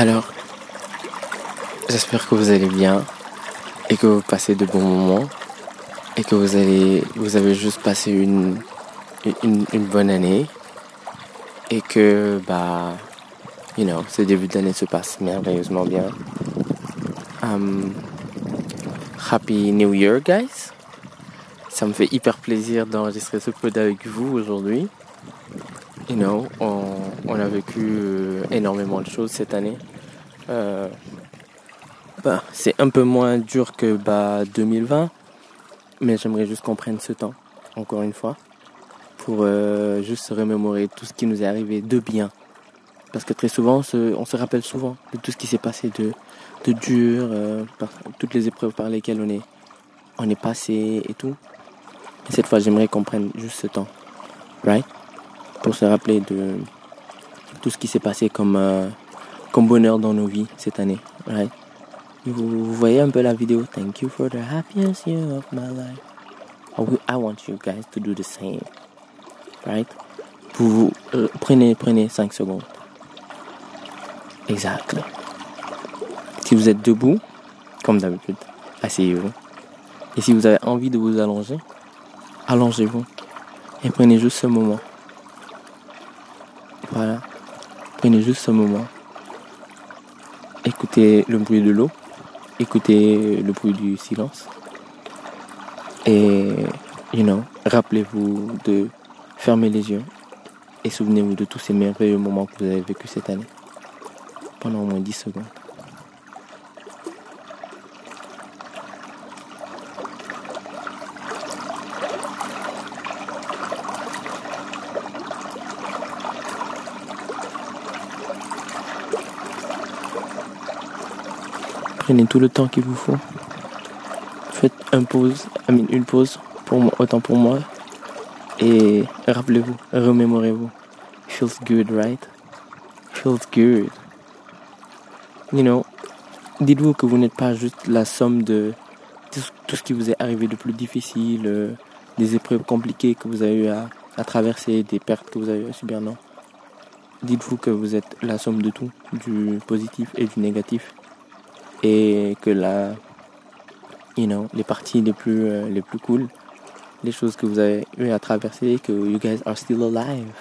Alors, j'espère que vous allez bien et que vous passez de bons moments et que vous avez juste passé une bonne année et que, bah, you know, ce début d'année se passe merveilleusement bien. Um, happy New Year, guys! Ça me fait hyper plaisir d'enregistrer ce pod avec vous aujourd'hui. You know, on, a vécu euh, énormément de choses cette année. Euh, bah, c'est un peu moins dur que bah, 2020, mais j'aimerais juste qu'on prenne ce temps, encore une fois, pour euh, juste se remémorer tout ce qui nous est arrivé de bien. Parce que très souvent, on se, on se rappelle souvent de tout ce qui s'est passé de, de dur, euh, par, toutes les épreuves par lesquelles on est, on est passé et tout. Et cette fois, j'aimerais qu'on prenne juste ce temps, right? Pour se rappeler de tout ce qui s'est passé comme, euh, comme bonheur dans nos vies cette année, right? Vous, voyez un peu la vidéo? Thank you for the happiest year of my life. I, want you guys to do the same, right? Euh, prenez, prenez 5 secondes. Exactly. Si vous êtes debout, comme d'habitude, asseyez-vous. Et si vous avez envie de vous allonger, allongez-vous. Et prenez juste ce moment. Prenez juste ce moment. Écoutez le bruit de l'eau. Écoutez le bruit du silence. Et, you rappelez-vous de fermer les yeux. Et souvenez-vous de tous ces merveilleux moments que vous avez vécu cette année. Pendant au moins 10 secondes. Prenez tout le temps qu'il vous faut. Faites un pause, une pause, pour autant pour moi. Et rappelez-vous, remémorez-vous. Feels good, right? Feels good. You know, dites-vous que vous n'êtes pas juste la somme de tout ce- qui vous est arrivé de plus difficile, euh, des épreuves compliquées que vous avez eu à, à traverser, des pertes que vous avez eu à subir, non. Dites-vous que vous êtes la somme de tout, du positif et du négatif et que la you know les parties les plus euh, les plus cool les choses que vous avez eu à traverser que you guys are still alive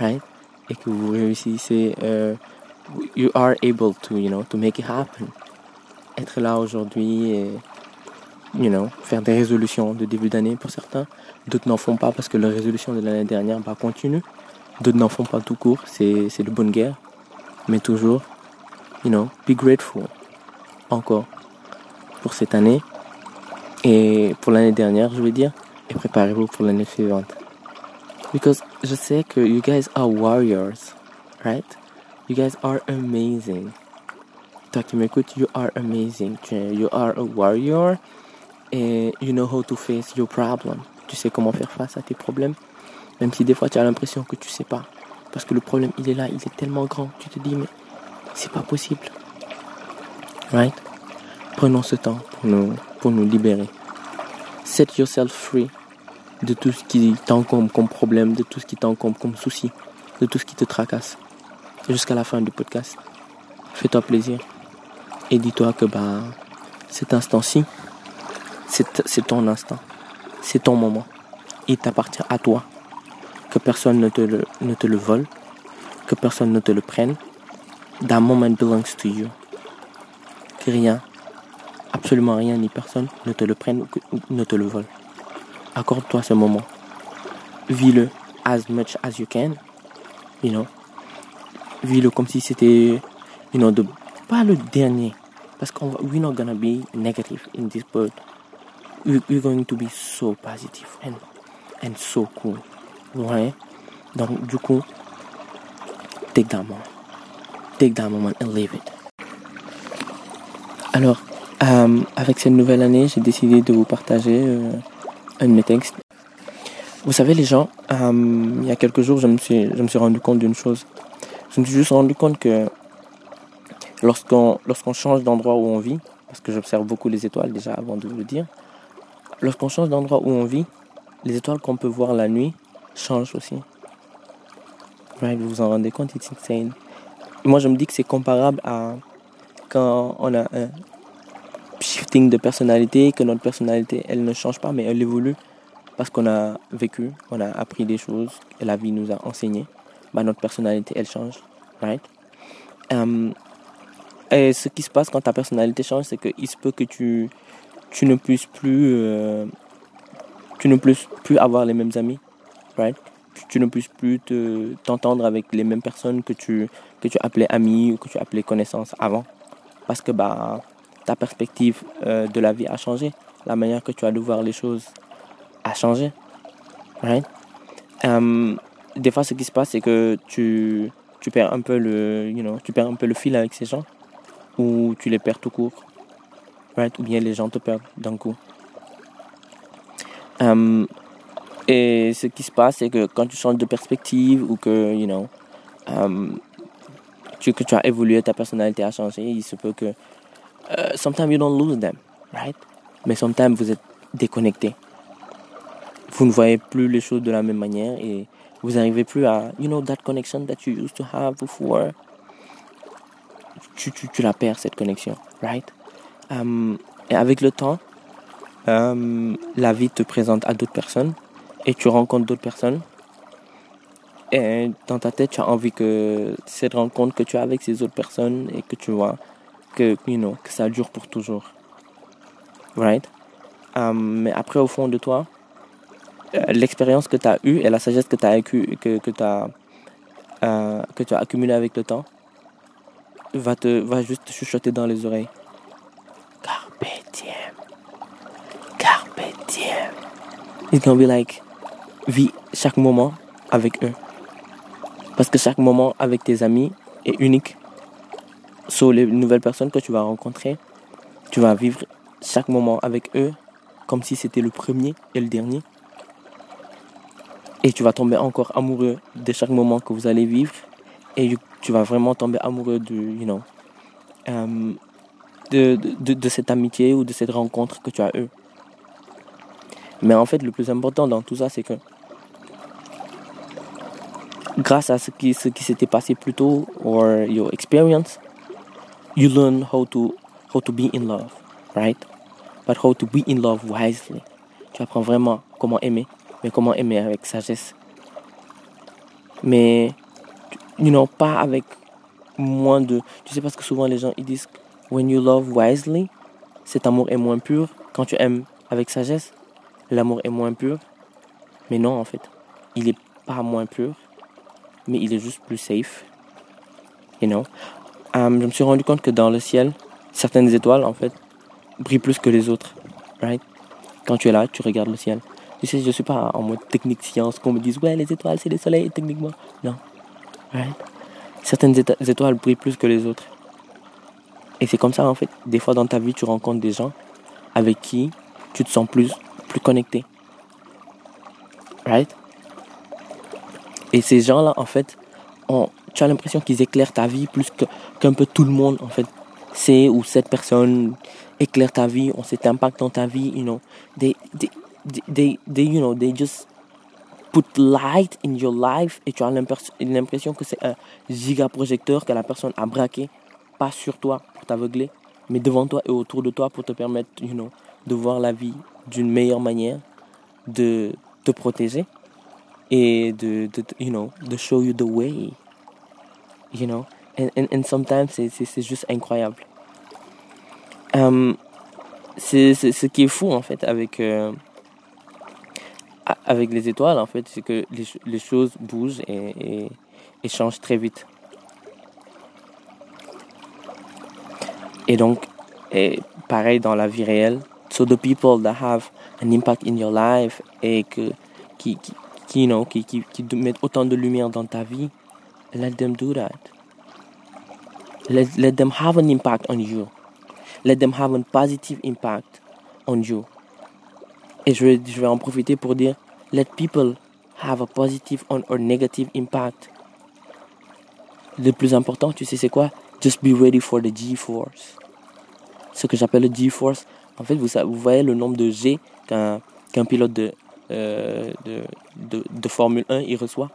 right? Et que vous réussissez euh, you are able to you know to make it happen. Être là aujourd'hui et you know faire des résolutions de début d'année pour certains. D'autres n'en font pas parce que leur résolution de l'année dernière bah continue. D'autres n'en font pas tout court c'est c'est de bonne guerre. Mais toujours you know be grateful encore pour cette année et pour l'année dernière, je veux dire, et préparez-vous pour l'année suivante. Because je sais que you guys are warriors, right? You guys are amazing. Toi qui m'écoutes, you are amazing. You are a warrior et you know how to face your problem. Tu sais comment faire face à tes problèmes, même si des fois tu as l'impression que tu sais pas. Parce que le problème, il est là, il est tellement grand. Tu te dis, mais c'est pas possible. Right? Prenons ce temps pour nous, pour nous libérer. Set yourself free de tout ce qui t'encombre comme problème, de tout ce qui t'encombre comme souci, de tout ce qui te tracasse. Jusqu'à la fin du podcast. Fais-toi plaisir. Et dis-toi que bah, cet instant-ci, c'est ton instant. C'est ton moment. Il t'appartient à toi. Que personne ne te, le, ne te le vole. Que personne ne te le prenne. That moment belongs to you. Rien, absolument rien ni personne ne te le prenne ou ne te le vole. Accorde-toi ce moment. Vis-le as much as you can. You know. Vis-le comme si c'était, you know, pas le dernier. Parce qu'on we're not gonna be negative in this world. We, we're going to be so positive and, and so cool. Ouais. Donc, du coup, take that moment. Take that moment and live it. Alors, euh, avec cette nouvelle année, j'ai décidé de vous partager euh, un de mes textes. Vous savez, les gens, euh, il y a quelques jours, je me suis, je me suis rendu compte d'une chose. Je me suis juste rendu compte que lorsqu'on lorsqu'on change d'endroit où on vit, parce que j'observe beaucoup les étoiles déjà avant de vous le dire, lorsqu'on change d'endroit où on vit, les étoiles qu'on peut voir la nuit changent aussi. Right, vous vous en rendez compte, it's insane. moi, je me dis que c'est comparable à quand on a un shifting de personnalité, que notre personnalité, elle ne change pas, mais elle évolue parce qu'on a vécu, on a appris des choses, et la vie nous a enseigné. Bah, notre personnalité, elle change, right? Um, et ce qui se passe quand ta personnalité change, c'est qu'il se peut que tu, tu ne puisses plus, euh, tu ne puisses plus avoir les mêmes amis, right? Tu, ne puisses plus te, t'entendre avec les mêmes personnes que tu, que tu appelais amis ou que tu appelais connaissances avant. Parce que bah, ta perspective euh, de la vie a changé. La manière que tu as de voir les choses a changé. Right? Um, des fois, ce qui se passe, c'est que tu, tu perds un peu le, you know, tu perds un peu le fil avec ces gens ou tu les perds tout court. Right? Ou bien les gens te perdent d'un coup. Um, et ce qui se passe, c'est que quand tu changes de perspective ou que, you know, que tu as évolué, ta personnalité a changé, il se peut que uh, sometimes you don't lose them, right? Mais sometimes vous êtes déconnecté. Vous ne voyez plus les choses de la même manière et vous n'arrivez plus à, you know, that connection that you used to have before. Tu, tu, tu la perds, cette connexion, right? Um, et avec le temps, um, la vie te présente à d'autres personnes et tu rencontres d'autres personnes. Et dans ta tête, tu as envie que cette rencontre que tu as avec ces autres personnes et que tu vois que, que ça dure pour toujours. Right? Um, mais après, au fond de toi, euh, l'expérience que tu as eue et la sagesse que tu as, que, que, as, euh, as accumulée avec le temps va, te, va juste te chuchoter dans les oreilles. Carpe diem. Carpe diem. It's gonna be like, vis chaque moment avec eux. Parce que chaque moment avec tes amis est unique. Sur les nouvelles personnes que tu vas rencontrer, tu vas vivre chaque moment avec eux comme si c'était le premier et le dernier. Et tu vas tomber encore amoureux de chaque moment que vous allez vivre. Et tu vas vraiment tomber amoureux de, you know, um, de, de, cette amitié ou de cette rencontre que tu as eue. Mais en fait, le plus important dans tout ça, c'est que grâce à ce qui, s'était passé plus tôt, or your experience, you learn how to, how to be in love, right? But how to be in love wisely. Tu apprends vraiment comment aimer mais comment aimer avec sagesse. Mais, you know, pas avec moins de... Tu sais, parce que souvent les gens, ils disent, when you love wisely, cet amour est moins pur. Quand tu aimes avec sagesse, l'amour est moins pur. Mais non, en fait, il est pas moins pur, mais il est juste plus safe. You know? Um, je me suis rendu compte que dans le ciel, certaines étoiles, en fait, brillent plus que les autres. Right? Quand tu es là, tu regardes le ciel. Tu sais, je ne suis pas en mode technique science qu'on me dise, ouais, les étoiles, c'est le soleil, techniquement. Non. Right? Certaines étoiles brillent plus que les autres. Et c'est comme ça, en fait. Des fois, dans ta vie, tu rencontres des gens avec qui tu te sens plus, plus connecté. Right? Et ces gens-là, en fait, tu as l'impression qu'ils éclairent ta vie plus qu'un peu tout le monde, en fait. C'est ou cette personne éclaire ta vie, ont cet impact dans ta vie, you know. Des, des, they, they, you know, they just put light in your life et tu as l'impression que c'est un giga projecteur que la personne a braqué, pas sur toi pour t'aveugler, mais devant toi et autour de toi pour te permettre, you know, de voir la vie d'une meilleure manière, de te protéger et de, de, you know, de show you the way, you know, and, and, and sometimes c'est juste incroyable. Um, c'est ce qui est fou en fait avec euh, avec les étoiles, en fait, c'est que les, les, choses bougent et, et, et, changent très vite. Et donc, et pareil dans la vie réelle. So the people that have an impact in your life et que, qui, qui, qui, you know, qui, qui, qui mettent autant de lumière dans ta vie, let them do that. Let, let them have an impact on you. Let them have a positive impact on you. Et je vais, je vais en profiter pour dire, let people have a positive or negative impact. Le plus important, tu sais c'est quoi? Just be ready for the G-Force. Ce que j'appelle le G-Force, en fait, vous, vous voyez le nombre de G qu'un qu'un pilote de, euh, de, de, de, Formule 1 il reçoit.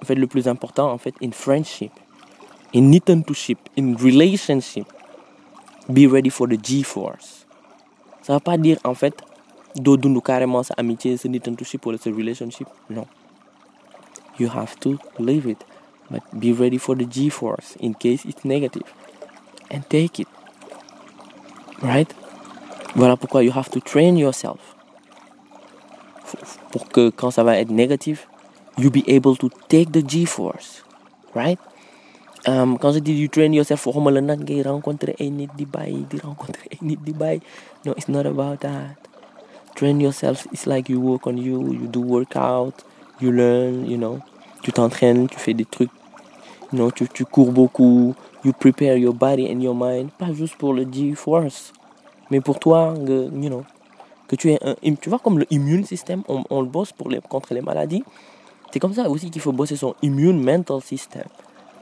En fait, le plus important, en fait, in friendship, in ship, in relationship, be ready for the G-force. Ça va pas dire en fait dund carrément sa amitié sa ship wala sa relationship. Non. You have to live it but be ready for the G-force in case it's negative. And take it. Right? Voilà pourquoi you have to train yourself pour que quand ça va être négatif you be able to take the G-force right? Um, quand je dis you train yourself waxuma la nag ngay rencontrer ay nit di bàyyi di rencontrer ay nit di no it's not about that. Train yourself it's like you work on you you do workout you learn you know. Tu t'entraînes tu fais des trucs you know tu, tu cours beaucoup you prepare your body and your mind pas juste pour le G-force mais pour toi you know que tu es un tu vois comme le immune system on, on le bosse pour les, contre les maladies c'est comme ça aussi qu'il faut bosser son immune mental system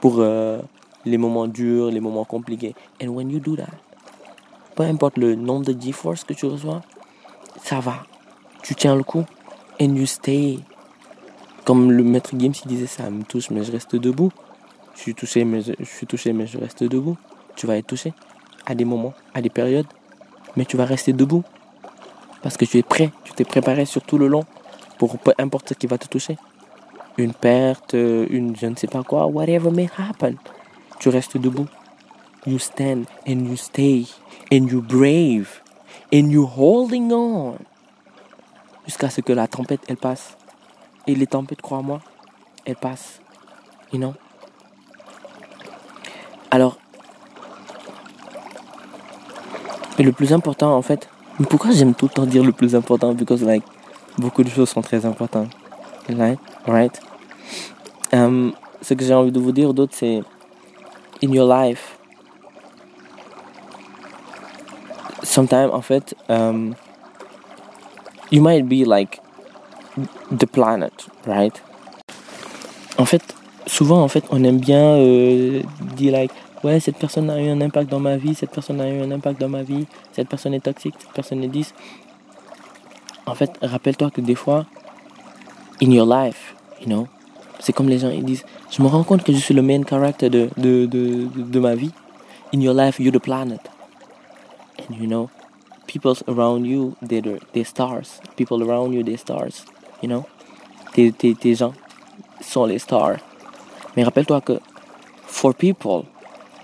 pour euh, les moments durs, les moments compliqués. And when you do that, peu importe le nombre de G-force que tu reçois, ça va. Tu tiens le coup. And you stay. Comme le maître Gims il disait, ça me touche, mais je reste debout. Je suis touché, mais je, suis touché, mais je reste debout. Tu vas être touché à des moments, à des périodes, mais tu vas rester debout parce que tu es prêt. Tu t'es préparé sur tout le long pour peu importe ce qui va te toucher une perte, une je ne sais pas quoi, whatever may happen. Tu restes debout. You stand and you stay and you brave and you holding on jusqu'à ce que la tempête elle passe. Et les tempêtes, crois-moi, elles passent. You know? Alors, et le plus important en fait, pourquoi j'aime tout le temps dire le plus important? Because like, beaucoup de choses sont très importantes. Right? Right? Um, ce que j'ai envie de vous dire d'autre, c'est in your life. Sometimes, en fait, um, you might be like the planet, right? En fait, souvent, en fait, on aime bien euh, dire like, ouais, cette personne a eu un impact dans ma vie, cette personne a eu un impact dans ma vie, cette personne est toxique, cette personne est 10. En fait, rappelle-toi que des fois, in your life, you know, c'est comme les gens ils disent, je me rends compte que je suis le main character de, de, de, de ma vie. In your life, you're the planet. And you know, people around you, they're, the, stars. People around you, they're stars. You know, tes, tes, tes gens sont les stars. Mais rappelle-toi que, for people,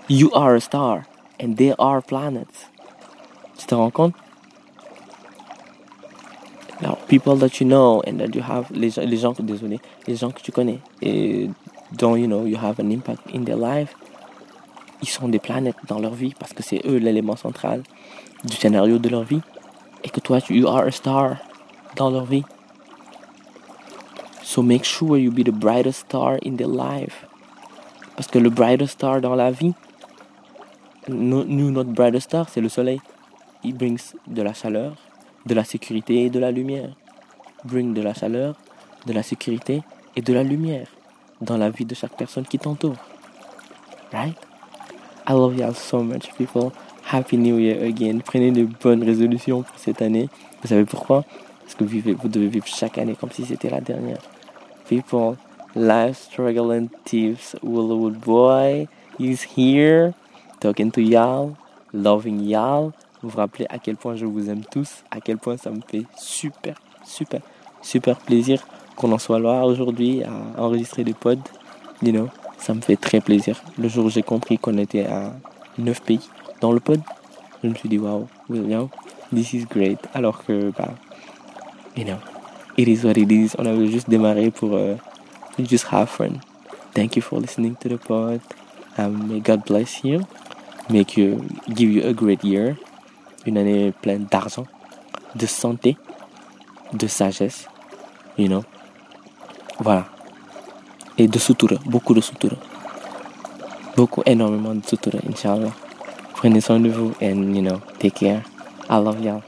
you are a star and they are planets. Tu te rends compte? Now, people that you know and that you have, les, les gens, désolé, les gens que tu connais et dont, you know, you have an impact in their life, ils sont des planètes dans leur vie parce que c'est eux l'élément central du scénario de leur vie et que toi, you are a star dans leur vie. So make sure you be the brightest star in their life. Parce que le brightest star dans la vie, nous, notre brightest star, c'est le soleil. Il brings de la chaleur, de la sécurité et de la lumière. Bring de la chaleur, de la sécurité et de la lumière dans la vie de chaque personne qui t'entoure. Right? I love you so much, people. Happy New Year again. Prenez de bonnes résolutions pour cette année. Vous savez pourquoi? Parce que vous, vous devez vivre chaque année comme si c'était la dernière. People, life struggle and tips. Willowwood boy is here, talking to y'all, loving y'all. Vous vous rappelez à quel point je vous aime tous, à quel point ça me fait super, super, super plaisir qu'on en soit là aujourd'hui à enregistrer des pods. You know, ça me fait très plaisir. Le jour où j'ai compris qu'on était à 9 pays dans le pod, je me suis dit, wow, you this is great. Alors que, bah, you know, it is what it is. On avait juste démarré pour uh, just have fun. Thank you for listening to the pod. Um, may God bless you. Make you, give you a great year. une année pleine d'argent, de santé, de sagesse, you know. Voilà. Et de sutura, beaucoup de sutura. Beaucoup, énormément de sutura, Inch'Allah. Prenez soin de vous and, you know, take care. I love y'all.